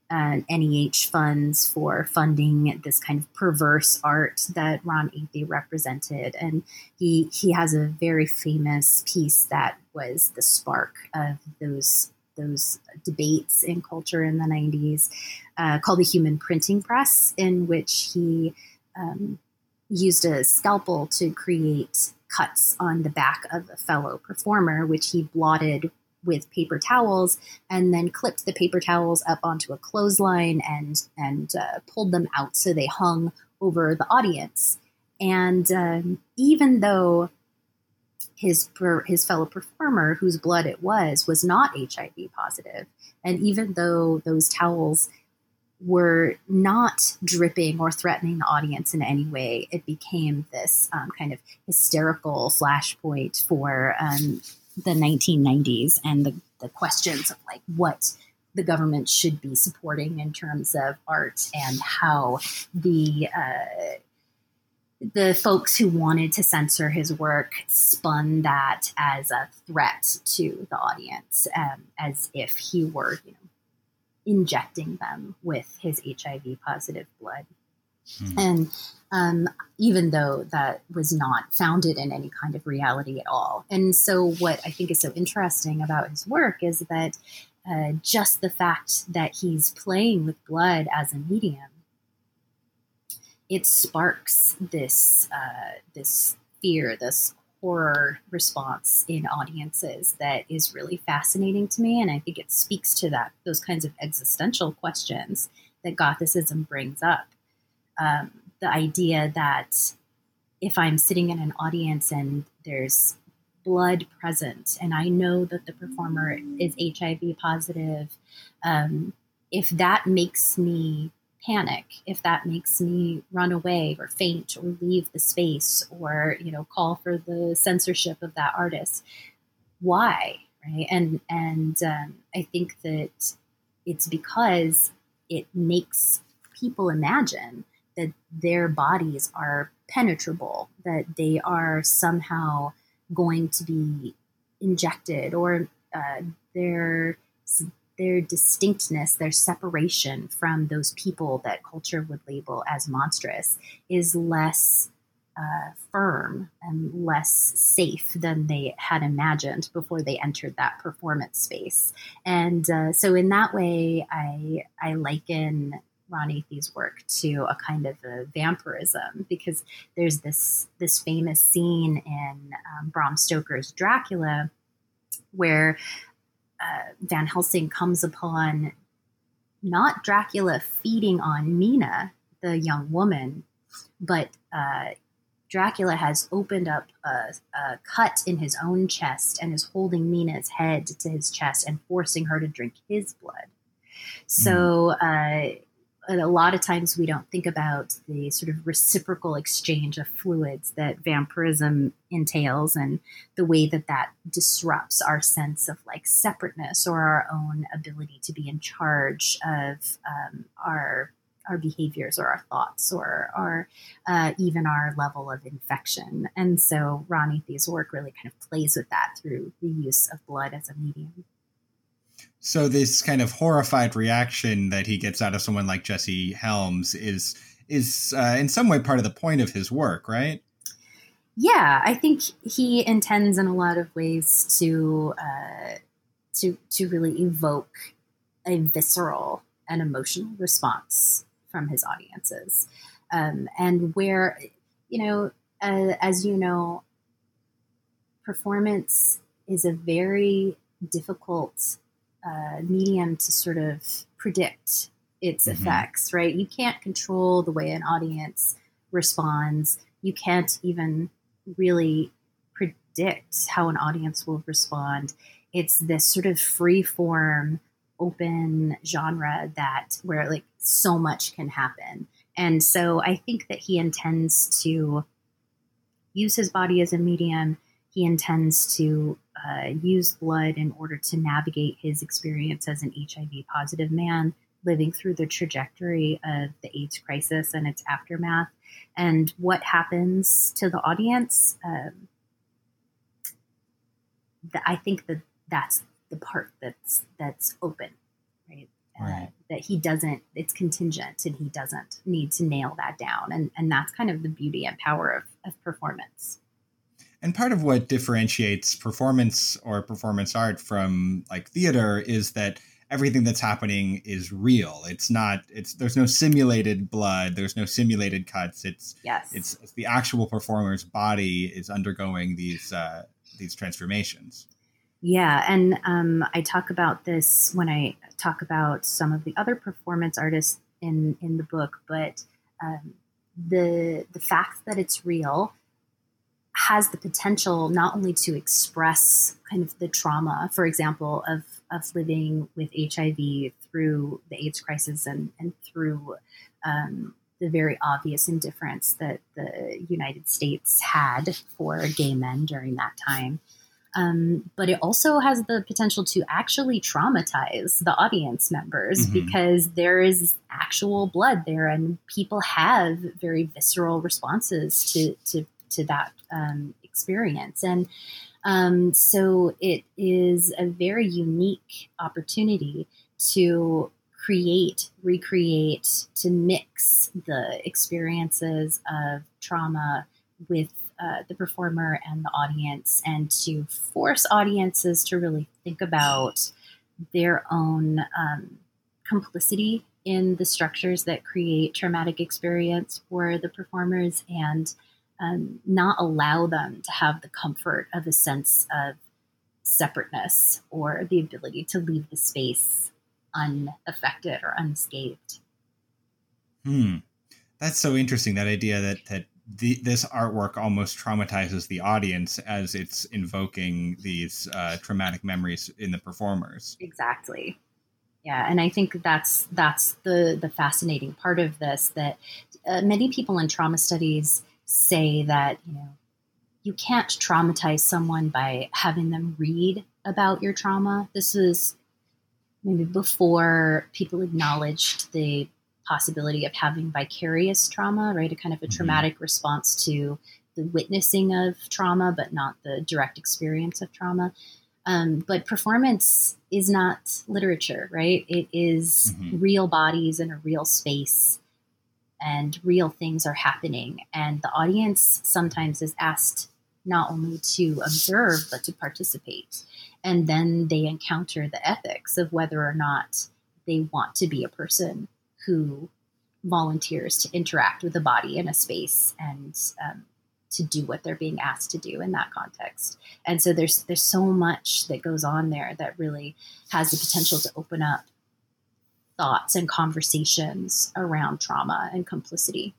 uh, NEA funds for funding this kind of perverse art that Ron Athey represented. And he he has a very famous piece that was the spark of those those debates in culture in the 90s uh, called the Human Printing Press, in which he um, used a scalpel to create cuts on the back of a fellow performer, which he blotted with paper towels and then clipped the paper towels up onto a clothesline and and uh, pulled them out so they hung over the audience. And um, even though his per, his fellow performer, whose blood it was, was not HIV positive, and even though those towels were not dripping or threatening the audience in any way, it became this um, kind of hysterical flashpoint for um, the 1990s and the, the questions of like what the government should be supporting in terms of art and how the uh, the folks who wanted to censor his work spun that as a threat to the audience, um, as if he were, you know, injecting them with his HIV positive blood. Mm. And um, even though that was not founded in any kind of reality at all. And so, what I think is so interesting about his work is that uh, just the fact that he's playing with blood as a medium, it sparks this uh, this fear, this horror response in audiences that is really fascinating to me and i think it speaks to that those kinds of existential questions that gothicism brings up. Um, the idea that if i'm sitting in an audience and there's blood present and i know that the performer is hiv positive um, if that makes me panic if that makes me run away or faint or leave the space or you know call for the censorship of that artist. Why right? And and um, i think that it's because it makes people imagine that their bodies are penetrable that they are somehow going to be injected or uh, they're their distinctness, their separation from those people that culture would label as monstrous is less uh, firm and less safe than they had imagined before they entered that performance space. And uh, so, in that way, I I liken Ron Athey's work to a kind of a vampirism because there's this this famous scene in um, Bram Stoker's Dracula where uh, Van Helsing comes upon not Dracula feeding on Mina, the young woman, but uh, Dracula has opened up a, a, cut in his own chest and is holding Mina's head to his chest and forcing her to drink his blood. So mm. uh, a lot of times we don't think about the sort of reciprocal exchange of fluids that vampirism entails and the way that that disrupts our sense of like separateness or our own ability to be in charge of um, our our behaviors or our thoughts or our uh, even our level of infection. And so ron athey's work really kind of plays with that through the use of blood as a medium so this kind of horrified reaction that he gets out of someone like Jesse Helms is is uh, in some way part of the point of his work, right? Yeah, I think he intends in a lot of ways to uh, to to really evoke a visceral and emotional response from his audiences. Um, and where, you know, uh, as you know, performance is a very difficult uh, medium to sort of predict its mm-hmm. effects, right? You can't control the way an audience responds. You can't even really predict how an audience will respond. It's this sort of free form, open genre that where like so much can happen. And so I think that he intends to use his body as a medium. He intends to uh, use blood in order to navigate his experience as an HIV positive man living through the trajectory of the AIDS crisis and its aftermath, and what happens to the audience. Um, I think that that's the part that's that's open, right? Uh, right. Uh, that he doesn't. It's contingent, and he doesn't need to nail that down, and and that's kind of the beauty and power of, of performance. And part of what differentiates performance or performance art from like theater is that everything that's happening is real. It's not. It's there's no simulated blood. There's no simulated cuts. It's yes. It's, it's the actual performer's body is undergoing these uh, these transformations. Yeah, and um, I talk about this when I talk about some of the other performance artists in in the book, but um, the the fact that it's real has the potential not only to express kind of the trauma, for example, of of living with HIV through the AIDS crisis and and through um, the very obvious indifference that the United States had for gay men during that time. Um, but it also has the potential to actually traumatize the audience members mm-hmm. because there is actual blood there, and people have very visceral responses to to to that um, experience. And um, so it is a very unique opportunity to create, recreate, to mix the experiences of trauma with uh, the performer and the audience, and to force audiences to really think about their own um, complicity in the structures that create traumatic experience for the performers and um, not allow them to have the comfort of a sense of separateness or the ability to leave the space unaffected or unscathed. Hmm. That's so interesting. That idea that that the, this artwork almost traumatizes the audience as it's invoking these uh, traumatic memories in the performers. Exactly. Yeah, and I think that's that's the the fascinating part of this. That uh, many people in trauma studies say that you know you can't traumatize someone by having them read about your trauma. This was maybe before people acknowledged the possibility of having vicarious trauma, right? A kind of a mm-hmm. traumatic response to the witnessing of trauma, but not the direct experience of trauma. Um, but performance is not literature, right? It is mm-hmm. real bodies in a real space and real things are happening. And the audience sometimes is asked not only to observe, but to participate. And then they encounter the ethics of whether or not they want to be a person who volunteers to interact with a body in a space and um, to do what they're being asked to do in that context. And so there's there's so much that goes on there that really has the potential to open up thoughts and conversations around trauma and complicity.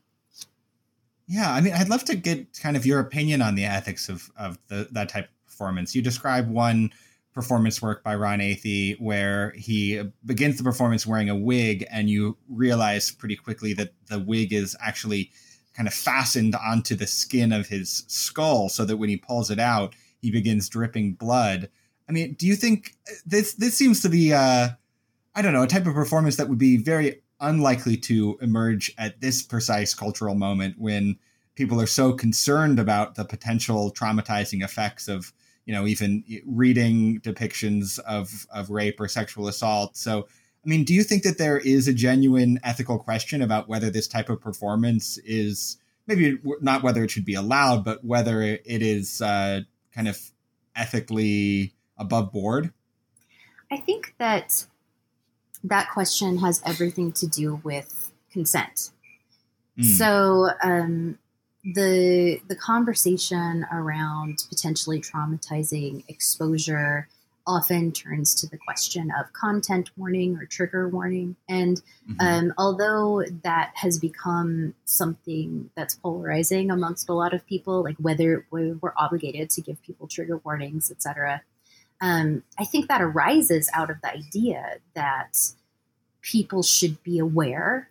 Yeah, I mean, I'd love to get kind of your opinion on the ethics of of the, that type of performance. You describe one performance work by Ron Athey where he begins the performance wearing a wig, and you realize pretty quickly that the wig is actually kind of fastened onto the skin of his skull, so that when he pulls it out, he begins dripping blood. I mean, do you think this this seems to be uh I don't know, a type of performance that would be very unlikely to emerge at this precise cultural moment when people are so concerned about the potential traumatizing effects of you know even reading depictions of of rape or sexual assault. So i mean do you think that there is a genuine ethical question about whether this type of performance is maybe not whether it should be allowed but whether it is uh, kind of ethically above board? I think that that question has everything to do with consent. Mm. So um, the the conversation around potentially traumatizing exposure often turns to the question of content warning or trigger warning. And mm-hmm. um, although that has become something that's polarizing amongst a lot of people, like whether we're obligated to give people trigger warnings, etc., um, I think that arises out of the idea that people should be aware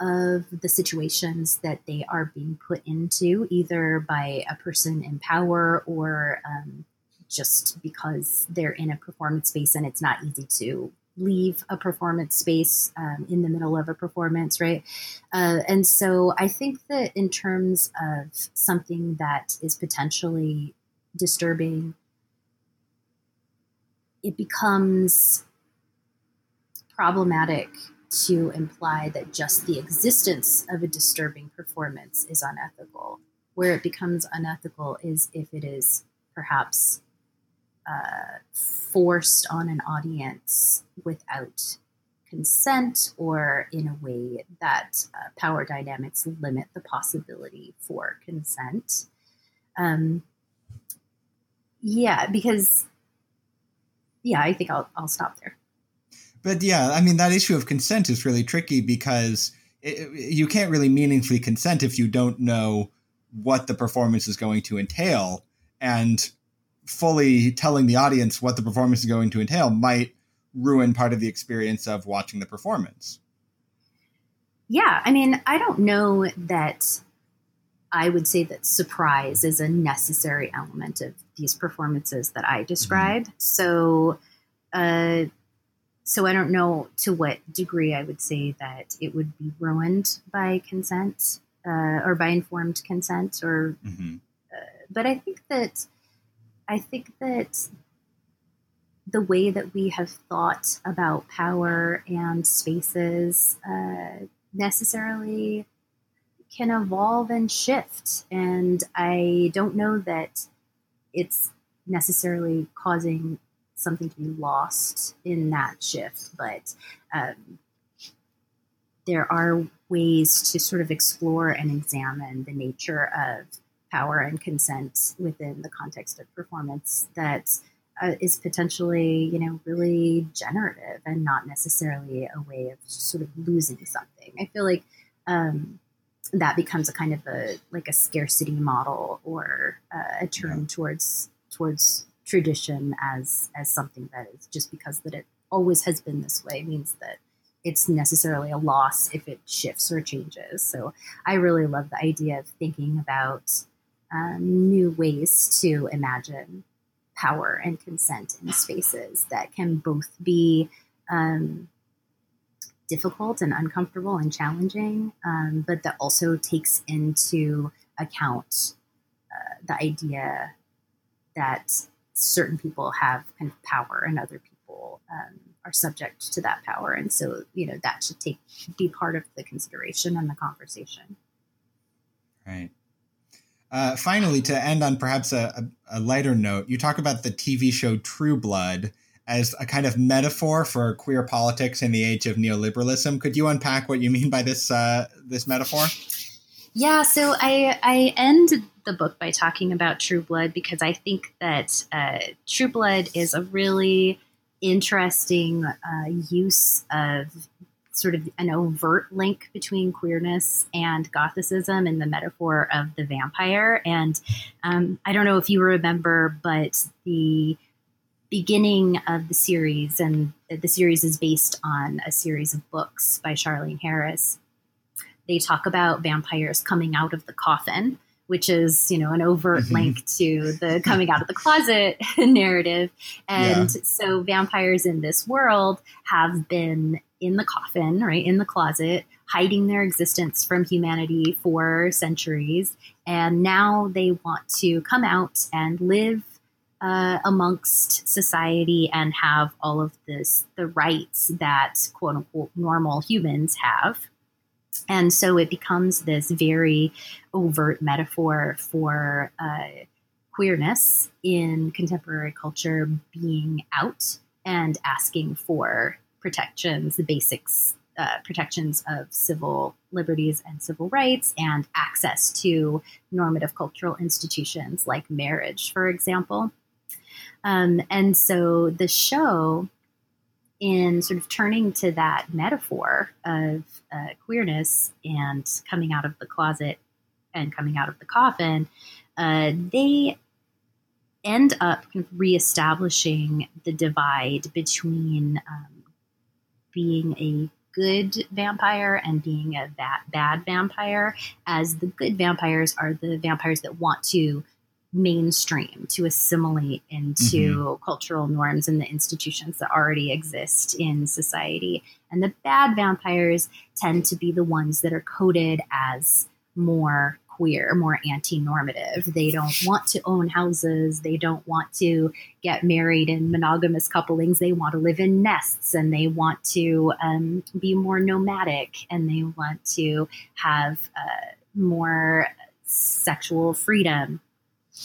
of the situations that they are being put into, either by a person in power or um, just because they're in a performance space and it's not easy to leave a performance space um, in the middle of a performance, right? Uh, and so I think that in terms of something that is potentially disturbing, it becomes problematic to imply that just the existence of a disturbing performance is unethical. Where it becomes unethical is if it is perhaps uh, forced on an audience without consent or in a way that uh, power dynamics limit the possibility for consent. Um, yeah, because, yeah, I think I'll, I'll stop there. But yeah, I mean, that issue of consent is really tricky because it, you can't really meaningfully consent if you don't know what the performance is going to entail. And fully telling the audience what the performance is going to entail might ruin part of the experience of watching the performance. Yeah, I mean, I don't know that I would say that surprise is a necessary element of these performances that I describe. Mm-hmm. So, uh, so I don't know to what degree I would say that it would be ruined by consent uh, or by informed consent, or. Mm-hmm. Uh, but I think that I think that the way that we have thought about power and spaces uh, necessarily can evolve and shift. And I don't know that it's necessarily causing something to be lost in that shift, but um, there are ways to sort of explore and examine the nature of power and consent within the context of performance that uh, is potentially, you know, really generative and not necessarily a way of sort of losing something. I feel like um, that becomes a kind of a like a scarcity model or uh, a turn yeah. towards towards tradition as as something that is just because that it always has been this way means that it's necessarily a loss if it shifts or changes. So I really love the idea of thinking about um, new ways to imagine power and consent in spaces that can both be um, difficult and uncomfortable and challenging, um, but that also takes into account uh, the idea that certain people have kind of power and other people um, are subject to that power. And so, you know, that should take should be part of the consideration and the conversation. Right. Uh, finally, to end on perhaps a, a, a, lighter note, you talk about the TV show True Blood as a kind of metaphor for queer politics in the age of neoliberalism. Could you unpack what you mean by this uh, this metaphor? Yeah, so I I end the book by talking about True Blood because I think that uh, True Blood is a really interesting uh, use of sort of an overt link between queerness and Gothicism and the metaphor of the vampire. And um, I don't know if you remember, but the beginning of the series, and the series is based on a series of books by Charlaine Harris. They talk about vampires coming out of the coffin which is you know an overt mm-hmm. link to the coming out of the closet narrative and yeah. so vampires in this world have been in the coffin, right, in the closet, hiding their existence from humanity for centuries. And now they want to come out and live uh, amongst society and have all of this, the rights that quote unquote normal humans have. And so it becomes this very overt metaphor for uh, queerness in contemporary culture being out and asking for protections, the basics, uh, protections of civil liberties and civil rights, and access to normative cultural institutions like marriage, for example. Um, and so the show, in sort of turning to that metaphor of uh, queerness and coming out of the closet and coming out of the coffin, uh, they end up kind of reestablishing the divide between um, being a good vampire and being a bad, bad vampire, as the good vampires are the vampires that want to mainstream to assimilate into mm-hmm. cultural norms and the institutions that already exist in society. And the bad vampires tend to be the ones that are coded as more queer, more anti normative. They don't want to own houses. They don't want to get married in monogamous couplings. They want to live in nests and they want to um, be more nomadic and they want to have uh, more sexual freedom.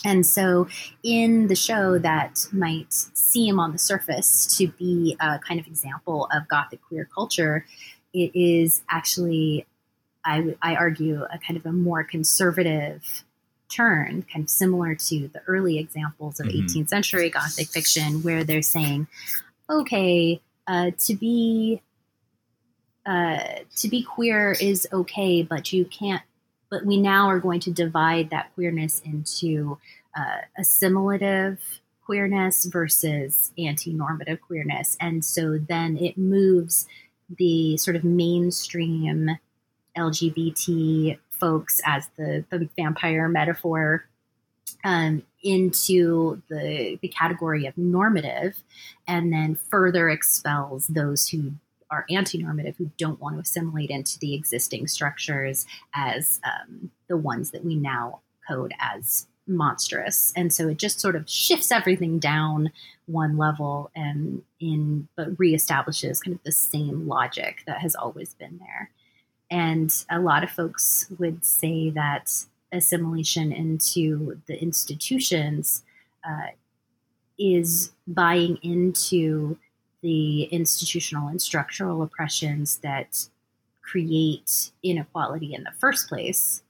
And so, in the show that might seem on the surface to be a kind of example of Gothic queer culture, it is actually I, I argue, a kind of a more conservative turn, kind of similar to the early examples of mm-hmm. 18th century Gothic fiction, where they're saying, okay, uh, to be uh, to be queer is okay, but you can't. But we now are going to divide that queerness into uh, assimilative queerness versus anti-normative queerness, and so then it moves the sort of mainstream LGBT folks as the, the vampire metaphor um, into the, the category of normative and then further expels those who are anti-normative who don't want to assimilate into the existing structures as um, the ones that we now code as monstrous. And so it just sort of shifts everything down one level and in but reestablishes kind of the same logic that has always been there. And a lot of folks would say that assimilation into the institutions uh, is buying into the institutional and structural oppressions that create inequality in the first place.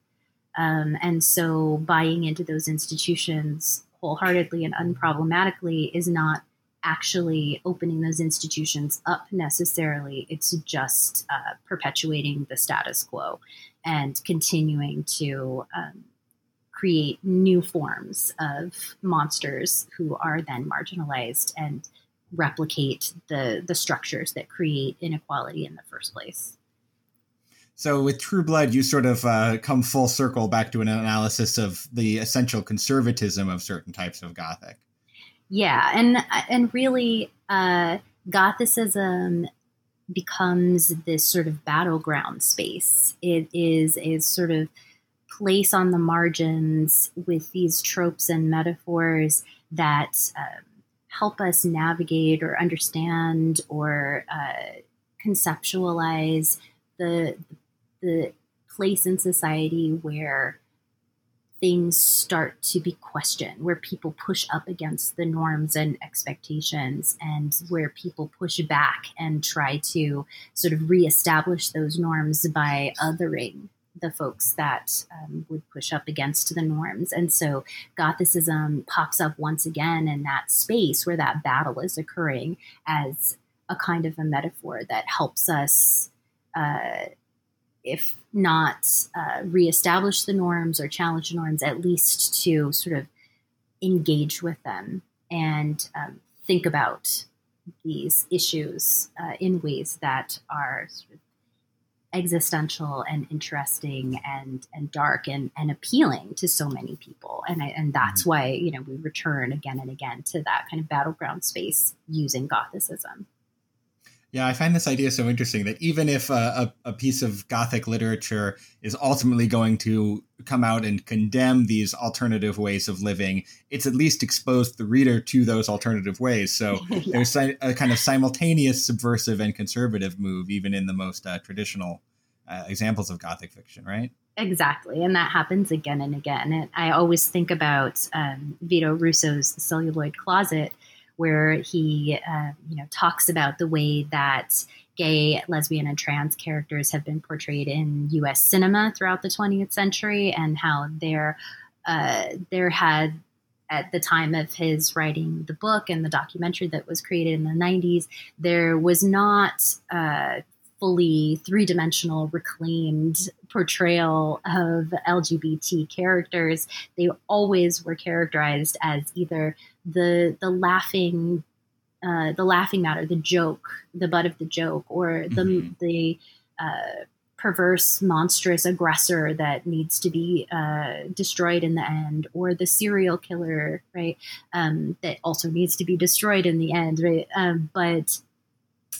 Um, and so buying into those institutions wholeheartedly and unproblematically is not actually opening those institutions up necessarily. It's just uh, perpetuating the status quo and continuing to um, create new forms of monsters who are then marginalized and replicate the the structures that create inequality in the first place. So with True Blood, you sort of uh, come full circle back to an analysis of the essential conservatism of certain types of Gothic. Yeah, and and really, uh, Gothicism becomes this sort of battleground space. It is a sort of place on the margins with these tropes and metaphors that um, help us navigate or understand or uh, conceptualize the the place in society where things start to be questioned, where people push up against the norms and expectations, and where people push back and try to sort of reestablish those norms by othering the folks that um, would push up against the norms. And so Gothicism pops up once again in that space where that battle is occurring as a kind of a metaphor that helps us. Uh, if not uh, reestablish the norms or challenge the norms, at least to sort of engage with them and um, think about these issues uh, in ways that are sort of existential and interesting and and dark and, and appealing to so many people and I, and that's mm-hmm. why you know we return again and again to that kind of battleground space using gothicism yeah, I find this idea so interesting that even if a, a, a, piece of Gothic literature is ultimately going to come out and condemn these alternative ways of living, it's at least exposed the reader to those alternative ways. So yeah. there's a, a, kind of simultaneous subversive and conservative move, even in the most uh, traditional uh, examples of Gothic fiction, right? Exactly. And that happens again and again. And I always think about um, Vito Russo's Celluloid Closet where he, uh, you know, talks about the way that gay, lesbian, and trans characters have been portrayed in U.S. cinema throughout the 20th century, and how there, uh, there had at the time of his writing the book and the documentary that was created in the 90s, there was not uh, fully three dimensional reclaimed portrayal of LGBT characters. They always were characterized as either the the laughing uh, the laughing matter, the joke, the butt of the joke, or the mm-hmm. the uh, perverse, monstrous aggressor that needs to be uh, destroyed in the end, or the serial killer, right? Um, that also needs to be destroyed in the end, right? Um, but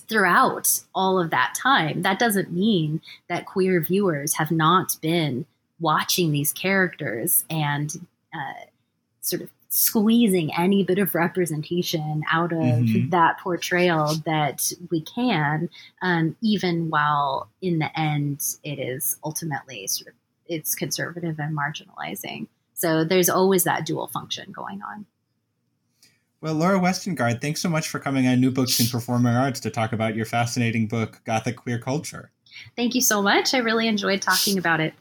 throughout all of that time, that doesn't mean that queer viewers have not been watching these characters and uh, sort of squeezing any bit of representation out of mm-hmm. that portrayal that we can, um, even while in the end it is ultimately sort of it's conservative and marginalizing. So there's always that dual function going on. Well, Laura Westengard, thanks so much for coming on New Books in Performing Arts to talk about your fascinating book, Gothic Queer Culture. Thank you so much. I really enjoyed talking about it.